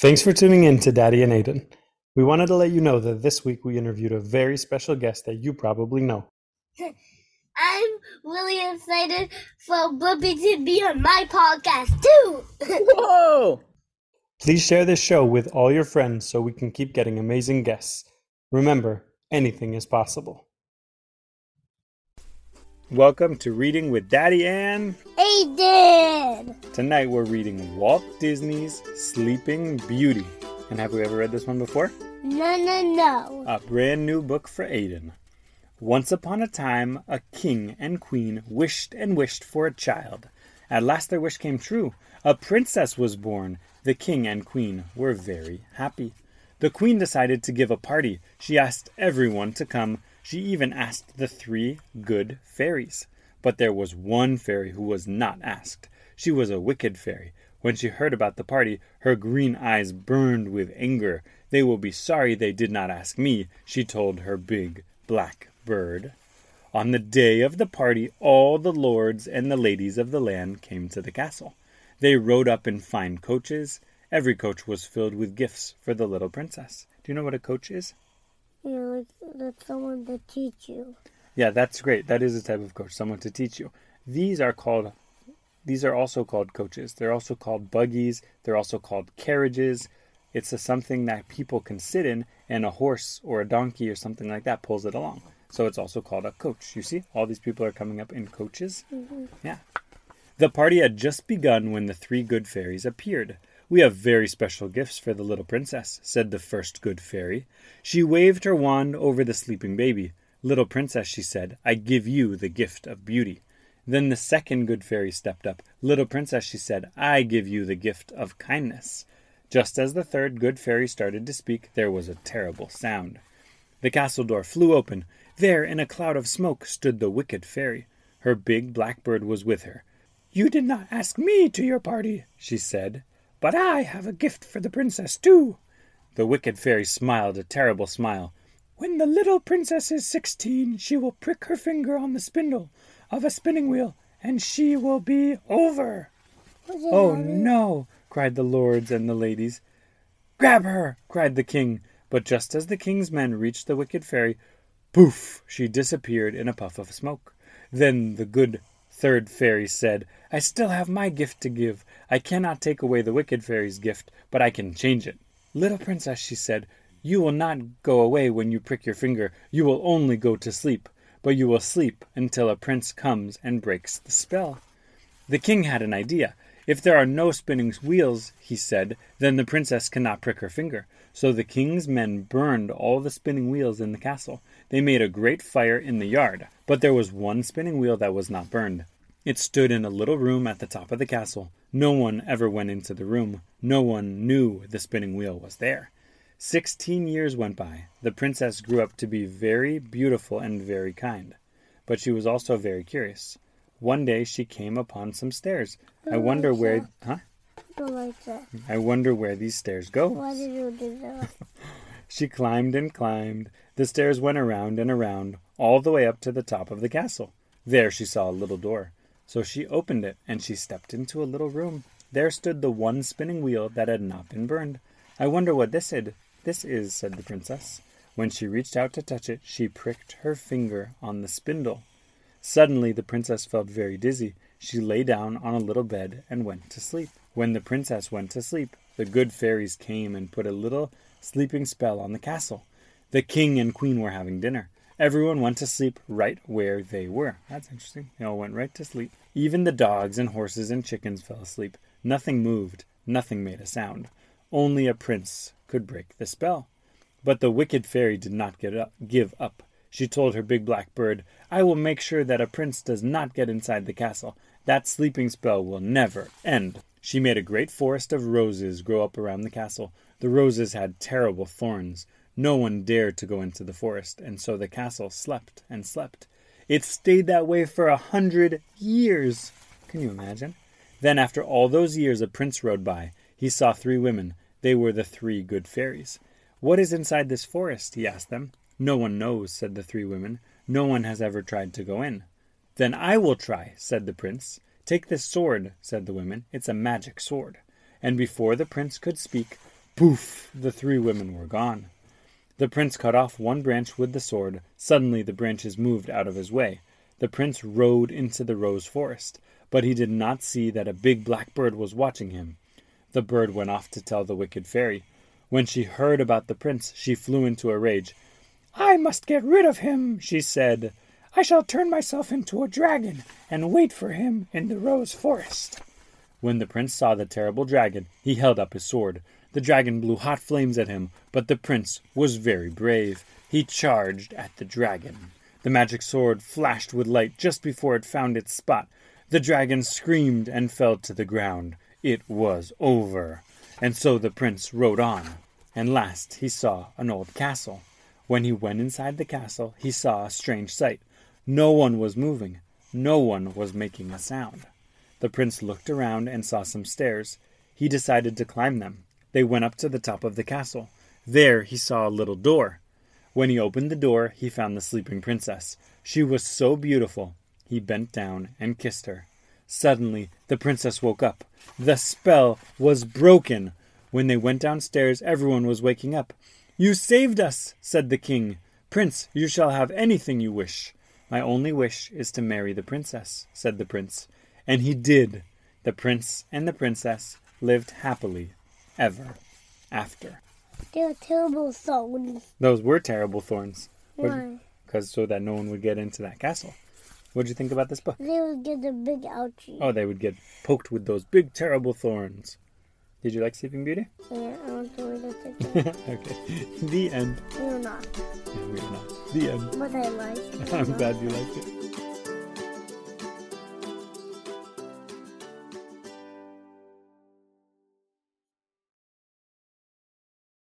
Thanks for tuning in to Daddy and Aiden. We wanted to let you know that this week we interviewed a very special guest that you probably know. I'm really excited for Bubby to be on my podcast too. Whoa! Please share this show with all your friends so we can keep getting amazing guests. Remember, anything is possible. Welcome to Reading with Daddy and Aiden. tonight we're reading Walt Disney's Sleeping Beauty. And have we ever read this one before? No, no, no. A brand new book for Aiden. Once upon a time, a king and queen wished and wished for a child. At last their wish came true. A princess was born. The king and queen were very happy. The queen decided to give a party. She asked everyone to come. She even asked the three good fairies. But there was one fairy who was not asked. She was a wicked fairy. When she heard about the party, her green eyes burned with anger. They will be sorry they did not ask me, she told her big black bird. On the day of the party, all the lords and the ladies of the land came to the castle. They rode up in fine coaches. Every coach was filled with gifts for the little princess. Do you know what a coach is? You know, that's someone to teach you. Yeah, that's great. That is a type of coach, someone to teach you. These are called these are also called coaches. They're also called buggies. They're also called carriages. It's a something that people can sit in and a horse or a donkey or something like that pulls it along. So it's also called a coach. You see, all these people are coming up in coaches. Mm-hmm. Yeah. The party had just begun when the three good fairies appeared. We have very special gifts for the little princess, said the first good fairy. She waved her wand over the sleeping baby. Little princess, she said, I give you the gift of beauty. Then the second good fairy stepped up. Little princess, she said, I give you the gift of kindness. Just as the third good fairy started to speak, there was a terrible sound. The castle door flew open. There, in a cloud of smoke, stood the wicked fairy. Her big black bird was with her. You did not ask me to your party, she said, but I have a gift for the princess, too. The wicked fairy smiled a terrible smile. When the little princess is sixteen, she will prick her finger on the spindle of a spinning wheel, and she will be over. Oh no! cried the lords and the ladies. Grab her! cried the king. But just as the king's men reached the wicked fairy, poof! she disappeared in a puff of smoke. Then the good third fairy said, I still have my gift to give. I cannot take away the wicked fairy's gift, but I can change it. Little princess, she said, you will not go away when you prick your finger. You will only go to sleep. But you will sleep until a prince comes and breaks the spell. The king had an idea. If there are no spinning wheels, he said, then the princess cannot prick her finger. So the king's men burned all the spinning wheels in the castle. They made a great fire in the yard, but there was one spinning wheel that was not burned. It stood in a little room at the top of the castle. No one ever went into the room. No one knew the spinning wheel was there. Sixteen years went by. The princess grew up to be very beautiful and very kind. But she was also very curious. One day she came upon some stairs. I wonder where huh? Don't like that. I wonder where these stairs go. Why did you do that? She climbed and climbed. The stairs went around and around, all the way up to the top of the castle. There she saw a little door. So she opened it, and she stepped into a little room. There stood the one spinning wheel that had not been burned. I wonder what this is. This is, said the princess. When she reached out to touch it, she pricked her finger on the spindle. Suddenly the princess felt very dizzy. She lay down on a little bed and went to sleep. When the princess went to sleep, the good fairies came and put a little sleeping spell on the castle. The king and queen were having dinner. Everyone went to sleep right where they were. That's interesting. They all went right to sleep. Even the dogs and horses and chickens fell asleep. Nothing moved. Nothing made a sound. Only a prince could break the spell. But the wicked fairy did not up, give up. She told her big black bird, I will make sure that a prince does not get inside the castle. That sleeping spell will never end. She made a great forest of roses grow up around the castle. The roses had terrible thorns. No one dared to go into the forest, and so the castle slept and slept. It stayed that way for a hundred years. Can you imagine? Then, after all those years, a prince rode by. He saw three women. They were the three good fairies. What is inside this forest? he asked them. No one knows, said the three women. No one has ever tried to go in. Then I will try, said the prince. Take this sword, said the women. It's a magic sword. And before the prince could speak, Poof! The three women were gone. The prince cut off one branch with the sword. Suddenly the branches moved out of his way. The prince rode into the rose forest, but he did not see that a big black bird was watching him. The bird went off to tell the wicked fairy. When she heard about the prince, she flew into a rage. I must get rid of him, she said. I shall turn myself into a dragon and wait for him in the rose forest. When the prince saw the terrible dragon, he held up his sword. The dragon blew hot flames at him, but the prince was very brave. He charged at the dragon. The magic sword flashed with light just before it found its spot. The dragon screamed and fell to the ground. It was over. And so the prince rode on. And last he saw an old castle. When he went inside the castle, he saw a strange sight. No one was moving. No one was making a sound. The prince looked around and saw some stairs. He decided to climb them. They went up to the top of the castle. There he saw a little door. When he opened the door, he found the sleeping princess. She was so beautiful. He bent down and kissed her. Suddenly, the princess woke up. The spell was broken. When they went downstairs, everyone was waking up. You saved us, said the king. Prince, you shall have anything you wish. My only wish is to marry the princess, said the prince. And he did. The prince and the princess lived happily ever after. They were terrible thorns. Those were terrible thorns. Why? Because so that no one would get into that castle. What did you think about this book? They would get a big ouchie. Oh, they would get poked with those big, terrible thorns. Did you like Sleeping Beauty? Yeah, I want to read it again. okay. The end. You're not. Yeah, we're not. The end. But I like. I'm glad you liked it.